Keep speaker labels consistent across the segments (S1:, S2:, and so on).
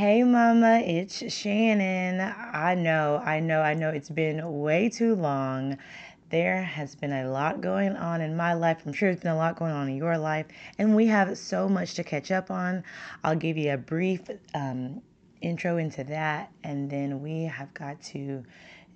S1: Hey, Mama, it's Shannon. I know, I know, I know it's been way too long. There has been a lot going on in my life. I'm sure there's been a lot going on in your life, and we have so much to catch up on. I'll give you a brief um, intro into that, and then we have got to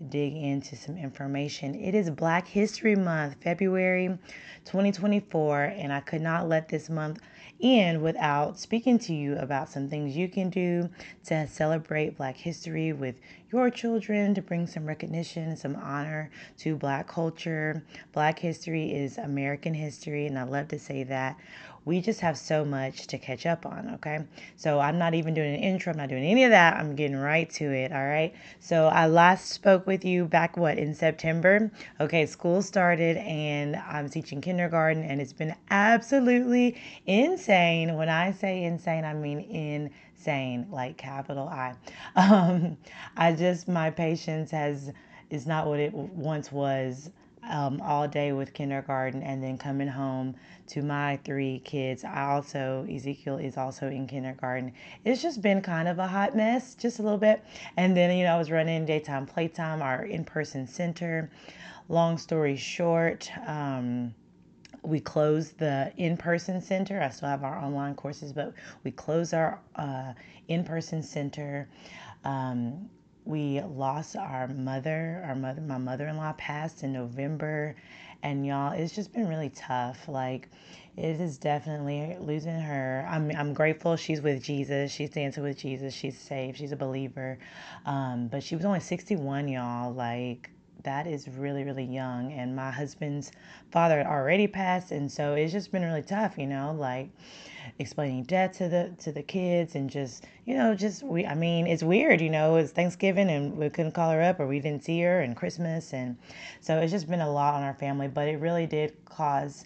S1: dig into some information. It is Black History Month, February 2024, and I could not let this month end without speaking to you about some things you can do to celebrate Black history with your children, to bring some recognition, some honor to Black culture. Black history is American history, and I love to say that we just have so much to catch up on, okay? So I'm not even doing an intro, I'm not doing any of that. I'm getting right to it, all right? So I last spoke with you back what in September. Okay, school started and I'm teaching kindergarten and it's been absolutely insane. When I say insane, I mean insane, like capital I. Um I just my patience has is not what it once was um, all day with kindergarten and then coming home to my three kids. I also, Ezekiel is also in kindergarten. It's just been kind of a hot mess, just a little bit. And then, you know, I was running daytime playtime, our in person center. Long story short, um, we closed the in-person center. I still have our online courses, but we closed our uh, in-person center. Um, we lost our mother. Our mother, my mother-in-law passed in November, and y'all, it's just been really tough. Like, it is definitely losing her. I'm I'm grateful she's with Jesus. She's dancing with Jesus. She's saved. She's a believer. Um, but she was only 61, y'all. Like that is really really young and my husband's father already passed and so it's just been really tough you know like explaining death to the to the kids and just you know just we i mean it's weird you know it's thanksgiving and we couldn't call her up or we didn't see her and christmas and so it's just been a lot on our family but it really did cause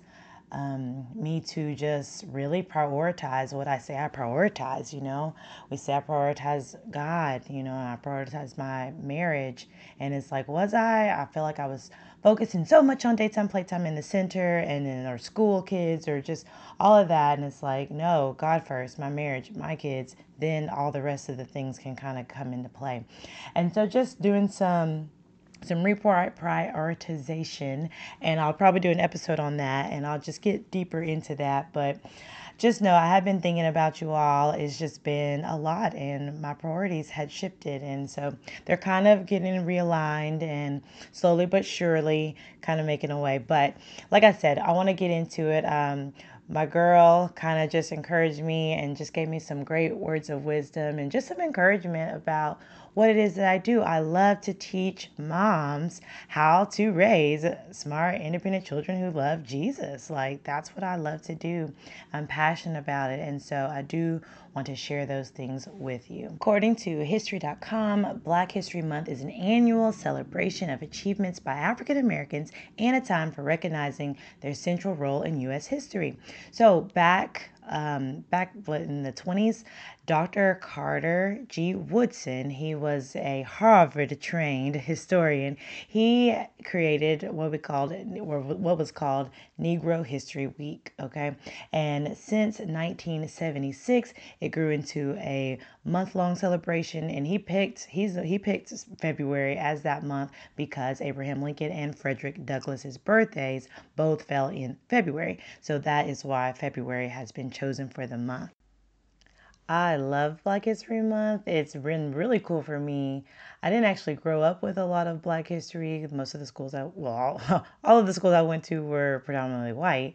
S1: um, me to just really prioritize what I say I prioritize, you know. We say I prioritize God, you know, I prioritize my marriage. And it's like, was I? I feel like I was focusing so much on daytime playtime in the center and in our school kids or just all of that. And it's like, no, God first, my marriage, my kids, then all the rest of the things can kind of come into play. And so just doing some some report prioritization and I'll probably do an episode on that and I'll just get deeper into that. But just know I have been thinking about you all. It's just been a lot and my priorities had shifted and so they're kind of getting realigned and slowly but surely kind of making a way. But like I said I want to get into it. Um, my girl kind of just encouraged me and just gave me some great words of wisdom and just some encouragement about what it is that I do. I love to teach moms how to raise smart, independent children who love Jesus. Like, that's what I love to do. I'm passionate about it. And so I do want to share those things with you. According to History.com, Black History Month is an annual celebration of achievements by African Americans and a time for recognizing their central role in U.S. history. So, back um, back in the 20s, Dr. Carter G. Woodson, he was a Harvard trained historian. He created what we called or what was called Negro History Week, okay? And since 1976, it grew into a month-long celebration and he picked he's he picked February as that month because Abraham Lincoln and Frederick Douglass's birthdays both fell in February. So that is why February has been chosen for the month. I love Black History Month. It's been really cool for me. I didn't actually grow up with a lot of Black history. Most of the schools I, well, all of the schools I went to were predominantly white.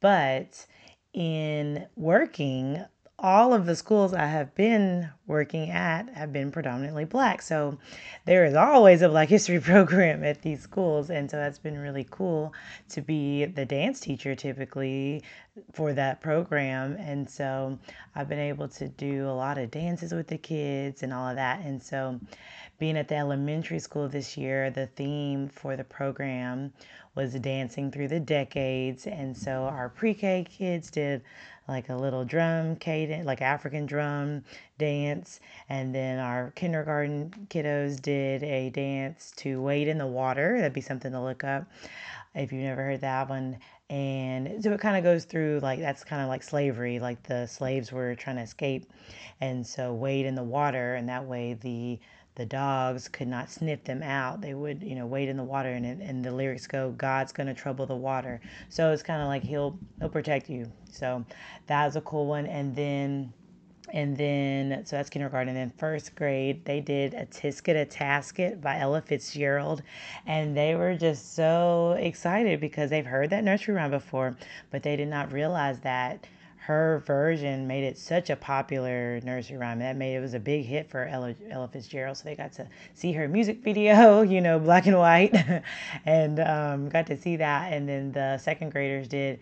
S1: But in working, all of the schools I have been working at have been predominantly black. So there is always a Black History program at these schools. And so that's been really cool to be the dance teacher typically for that program. And so I've been able to do a lot of dances with the kids and all of that. And so being at the elementary school this year, the theme for the program was dancing through the decades. And so our pre K kids did like a little drum cadence, like African drum dance. And then our kindergarten kiddos did a dance to Wade in the Water. That'd be something to look up if you've never heard that one. And so it kind of goes through like that's kind of like slavery, like the slaves were trying to escape. And so wade in the water, and that way the the dogs could not sniff them out. They would, you know, wade in the water, and and the lyrics go, "God's gonna trouble the water." So it's kind of like he'll he'll protect you. So that was a cool one. And then and then so that's kindergarten and then first grade they did a tisket a tasket by ella fitzgerald and they were just so excited because they've heard that nursery rhyme before but they did not realize that her version made it such a popular nursery rhyme that made it was a big hit for Ella, Ella Fitzgerald. So they got to see her music video, you know, black and white, and um, got to see that. And then the second graders did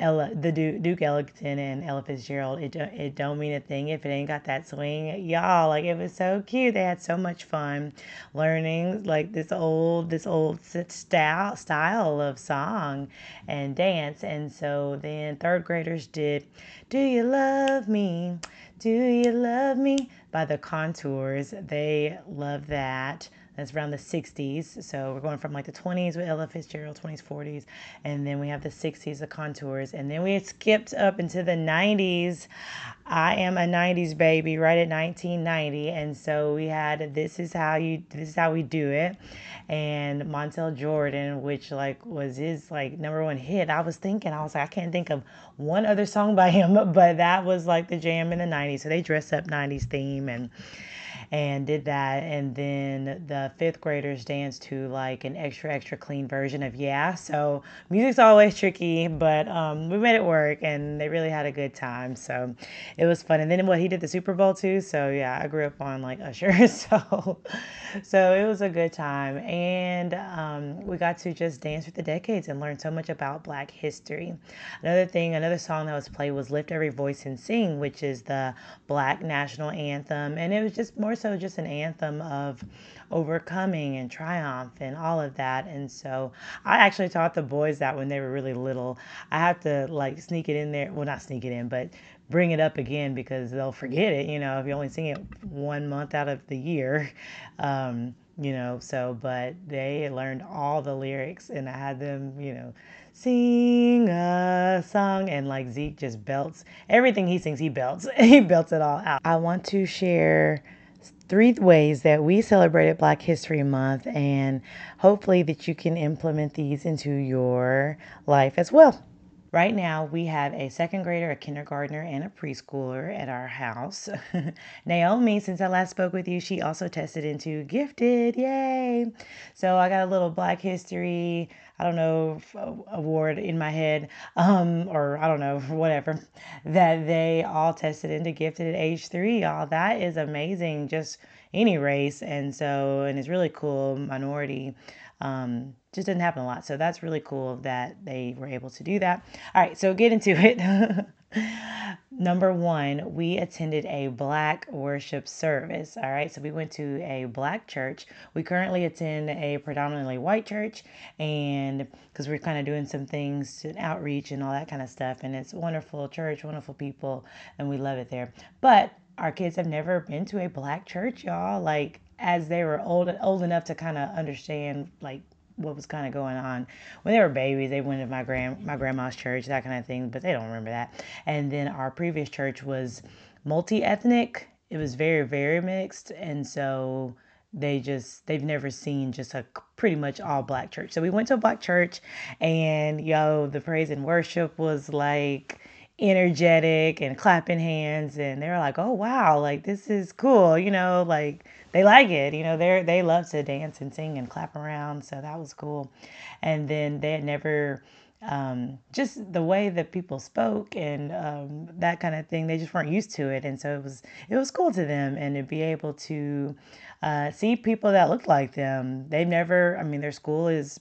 S1: Ella, the Duke, Duke Ellington and Ella Fitzgerald, it, don't, it don't mean a thing if it ain't got that swing. Y'all, like it was so cute. They had so much fun learning like this old, this old style, style of song and dance. And so then third graders did, Do You Love Me? Do You Love Me? by the Contours. They love that. That's around the 60s. So we're going from like the 20s with Ella Fitzgerald, 20s, 40s, and then we have the 60s, the contours, and then we skipped up into the 90s. I am a 90s baby, right at 1990, and so we had this is how you this is how we do it, and Montell Jordan, which like was his like number one hit. I was thinking, I was like, I can't think of one other song by him, but that was like the jam in the 90s. So they dressed up 90s theme and and did that. And then the fifth graders danced to like an extra, extra clean version of Yeah. So music's always tricky, but um, we made it work and they really had a good time. So it was fun. And then what he did the Super Bowl too. So yeah, I grew up on like Usher. So, so it was a good time. And um, we got to just dance with the decades and learn so much about Black history. Another thing, another song that was played was Lift Every Voice and Sing, which is the Black national anthem. And it was just more so just an anthem of overcoming and triumph and all of that. And so I actually taught the boys that when they were really little. I have to like sneak it in there. Well, not sneak it in, but bring it up again because they'll forget it, you know, if you only sing it one month out of the year. Um, you know, so, but they learned all the lyrics and I had them, you know, sing a song and like Zeke just belts everything he sings, he belts, he belts it all out. I want to share three ways that we celebrated Black History Month, and hopefully that you can implement these into your life as well. Right now, we have a second grader, a kindergartner, and a preschooler at our house. Naomi, since I last spoke with you, she also tested into gifted. Yay! So I got a little Black History, I don't know, award in my head, um, or I don't know, whatever, that they all tested into gifted at age three. y'all. that is amazing, just any race. And so, and it's really cool, minority um, just doesn't happen a lot. So that's really cool that they were able to do that. All right, so get into it. Number one, we attended a black worship service. All right, so we went to a black church. We currently attend a predominantly white church, and because we're kind of doing some things outreach and all that kind of stuff, and it's wonderful church, wonderful people, and we love it there. But our kids have never been to a black church, y'all. Like as they were old old enough to kind of understand like what was kind of going on when they were babies. They went to my grand my grandma's church, that kind of thing, but they don't remember that. And then our previous church was multi ethnic. It was very very mixed, and so they just they've never seen just a pretty much all black church. So we went to a black church, and yo, the praise and worship was like energetic and clapping hands and they were like oh wow like this is cool you know like they like it you know they they love to dance and sing and clap around so that was cool. And then they had never um, just the way that people spoke and um, that kind of thing they just weren't used to it and so it was it was cool to them and to be able to uh, see people that looked like them. They've never i mean their school is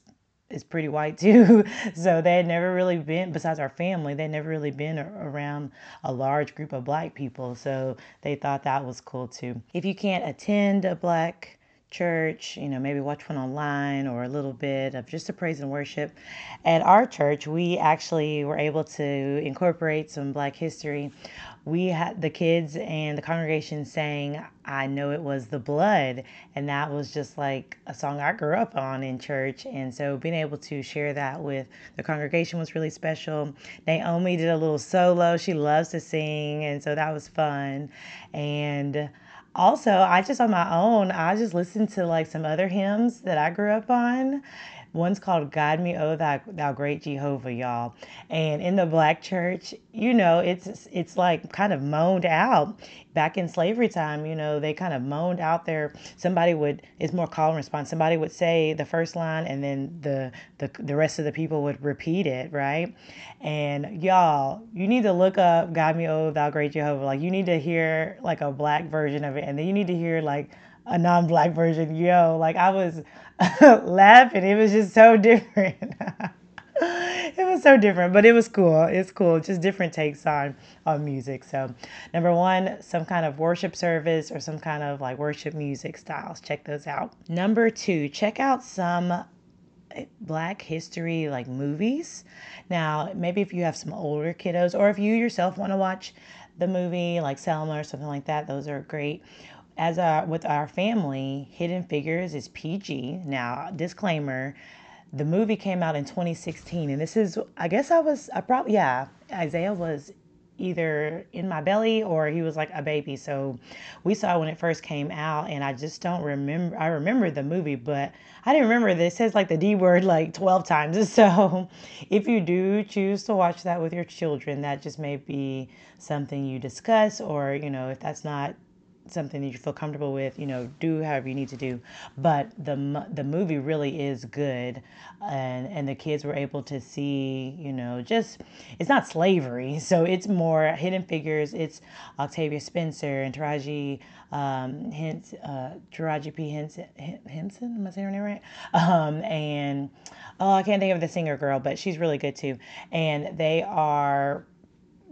S1: is pretty white too. so they had never really been, besides our family, they'd never really been around a large group of black people. So they thought that was cool too. If you can't attend a black church, you know, maybe watch one online or a little bit of just a praise and worship. At our church, we actually were able to incorporate some Black history. We had the kids and the congregation sang, I Know It Was the Blood. And that was just like a song I grew up on in church. And so being able to share that with the congregation was really special. Naomi did a little solo. She loves to sing. And so that was fun. And also, I just on my own, I just listened to like some other hymns that I grew up on. One's called "Guide Me, Oh Thou, Thou Great Jehovah," y'all. And in the Black church, you know, it's it's like kind of moaned out. Back in slavery time, you know, they kind of moaned out there. Somebody would it's more call and response. Somebody would say the first line, and then the the the rest of the people would repeat it, right? And y'all, you need to look up "Guide Me, Oh Thou Great Jehovah." Like you need to hear like a black version of it, and then you need to hear like a non-black version. Yo, like I was laughing. It was just so different. it was so different, but it was cool. It's cool. Just different takes on on music. So, number one, some kind of worship service or some kind of like worship music styles. Check those out. Number two, check out some eh, black history like movies. Now, maybe if you have some older kiddos or if you yourself want to watch the movie like Selma or something like that, those are great as a, with our family, Hidden Figures is PG. Now, disclaimer, the movie came out in 2016, and this is, I guess I was, I probably, yeah, Isaiah was either in my belly or he was like a baby. So we saw when it first came out, and I just don't remember. I remember the movie, but I didn't remember this. Says like the D word like 12 times. So if you do choose to watch that with your children, that just may be something you discuss, or you know, if that's not something that you feel comfortable with, you know, do however you need to do. But the the movie really is good, and and the kids were able to see, you know, just it's not slavery, so it's more Hidden Figures. It's Octavia Spencer and Taraji um, Hint, uh, Taraji P Henson. Henson, am I saying her name right? Um, and oh, I can't think of the singer girl, but she's really good too. And they are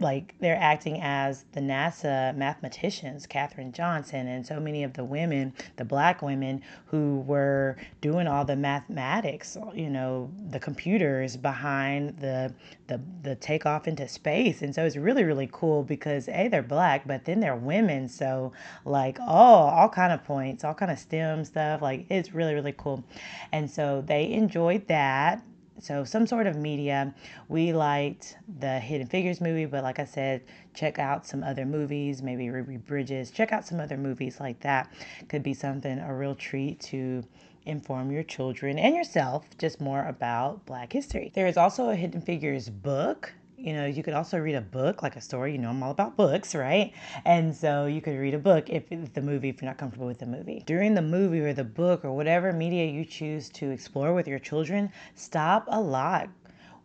S1: like they're acting as the NASA mathematicians, Katherine Johnson, and so many of the women, the black women who were doing all the mathematics, you know, the computers behind the the the takeoff into space. And so it's really, really cool because A, they're black, but then they're women. So like oh, all kind of points, all kind of STEM stuff. Like it's really, really cool. And so they enjoyed that so some sort of media. We liked the Hidden Figures movie, but like I said, check out some other movies, maybe Ruby Bridges. Check out some other movies like that. Could be something a real treat to inform your children and yourself just more about Black history. There is also a Hidden Figures book you know, you could also read a book, like a story. You know, I'm all about books, right? And so you could read a book if the movie, if you're not comfortable with the movie. During the movie or the book or whatever media you choose to explore with your children, stop a lot.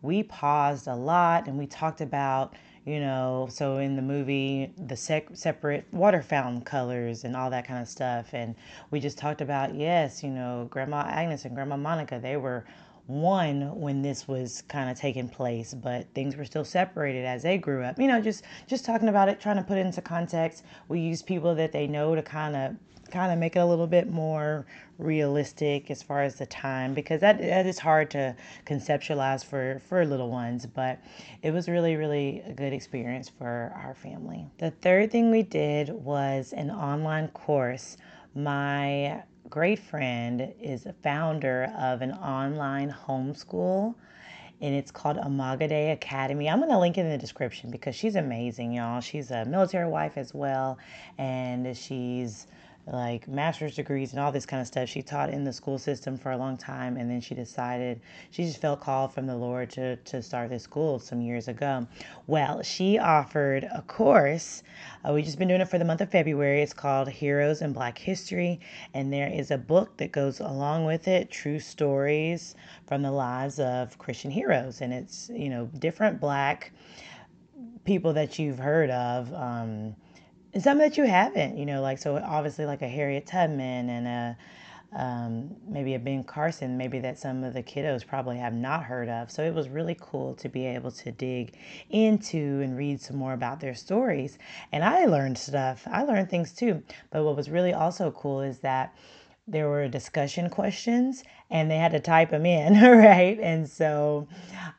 S1: We paused a lot and we talked about, you know, so in the movie, the sec- separate water fountain colors and all that kind of stuff. And we just talked about, yes, you know, Grandma Agnes and Grandma Monica, they were one when this was kind of taking place but things were still separated as they grew up. You know just just talking about it trying to put it into context we use people that they know to kind of kind of make it a little bit more realistic as far as the time because that that is hard to conceptualize for for little ones but it was really really a good experience for our family. The third thing we did was an online course. My great friend is a founder of an online homeschool and it's called Imagodei Academy. I'm going to link it in the description because she's amazing, y'all. She's a military wife as well, and she's like master's degrees and all this kind of stuff. She taught in the school system for a long time, and then she decided she just felt called from the Lord to, to start this school some years ago. Well, she offered a course. Uh, we've just been doing it for the month of February. It's called Heroes in Black History, and there is a book that goes along with it True Stories from the Lives of Christian Heroes. And it's, you know, different black people that you've heard of. Um, and some that you haven't, you know, like so obviously like a Harriet Tubman and a um, maybe a Ben Carson, maybe that some of the kiddos probably have not heard of. So it was really cool to be able to dig into and read some more about their stories. And I learned stuff. I learned things too. But what was really also cool is that there were discussion questions and they had to type them in, right? And so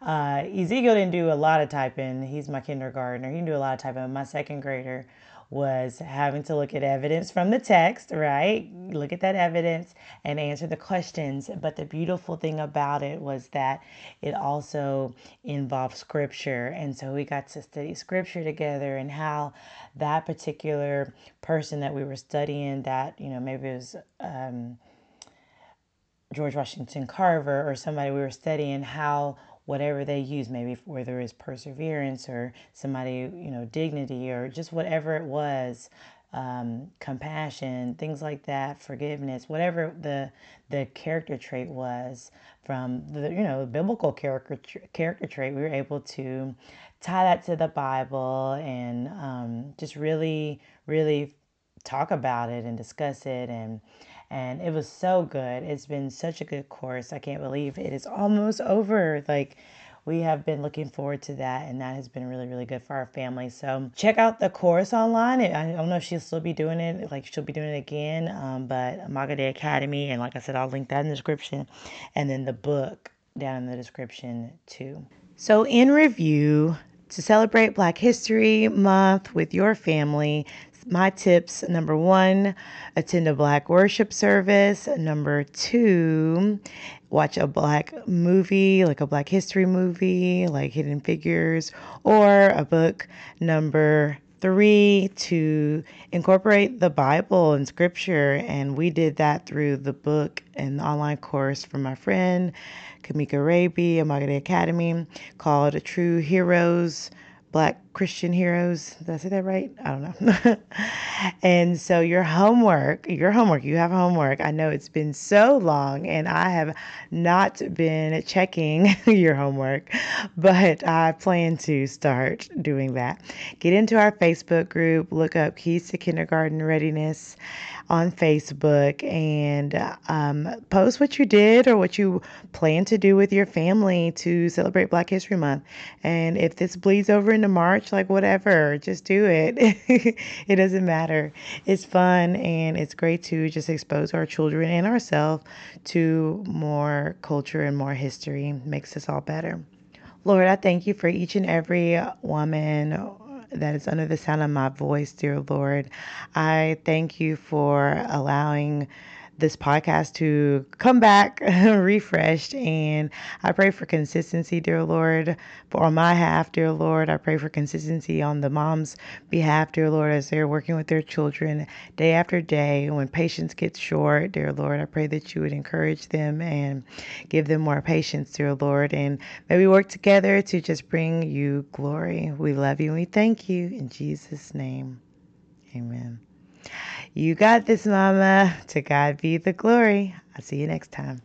S1: uh, Ezekiel didn't do a lot of typing. He's my kindergartner. He didn't do a lot of typing. My second grader was having to look at evidence from the text, right? Look at that evidence and answer the questions. But the beautiful thing about it was that it also involved scripture. And so we got to study scripture together and how that particular person that we were studying, that, you know, maybe it was, um, George Washington Carver or somebody we were studying how whatever they use, maybe whether it's perseverance or somebody, you know, dignity or just whatever it was, um, compassion, things like that, forgiveness, whatever the the character trait was from the you know biblical character character trait, we were able to tie that to the Bible and um, just really really talk about it and discuss it and and it was so good. It's been such a good course. I can't believe it is almost over. Like we have been looking forward to that and that has been really really good for our family so check out the course online i don't know if she'll still be doing it like she'll be doing it again um, but Imagodei academy and like i said i'll link that in the description and then the book down in the description too so in review to celebrate black history month with your family my tips number one, attend a black worship service. Number two, watch a black movie, like a black history movie, like Hidden Figures, or a book. Number three, to incorporate the Bible and scripture. And we did that through the book and online course from my friend, Kamika Raby, Imagodei Academy, called True Heroes Black Christian Heroes. Did I say that right? I don't know. and so your homework, your homework, you have homework. I know it's been so long and I have not been checking your homework, but I plan to start doing that. Get into our Facebook group, look up Keys to Kindergarten Readiness on Facebook and um, post what you did or what you plan to do with your family to celebrate Black History Month. And if this bleeds over into March, like whatever, just do it. it doesn't matter. It's fun and it's great to just expose our children and ourselves to more culture and more history. Makes us all better. Lord, I thank you for each and every woman that is under the sound of my voice, dear Lord. I thank you for allowing this podcast to come back refreshed. And I pray for consistency, dear Lord, for on my half, dear Lord. I pray for consistency on the mom's behalf, dear Lord, as they're working with their children day after day. When patience gets short, dear Lord, I pray that you would encourage them and give them more patience, dear Lord. And may we work together to just bring you glory. We love you and we thank you. In Jesus' name, amen. You got this, Mama. To God be the glory. I'll see you next time.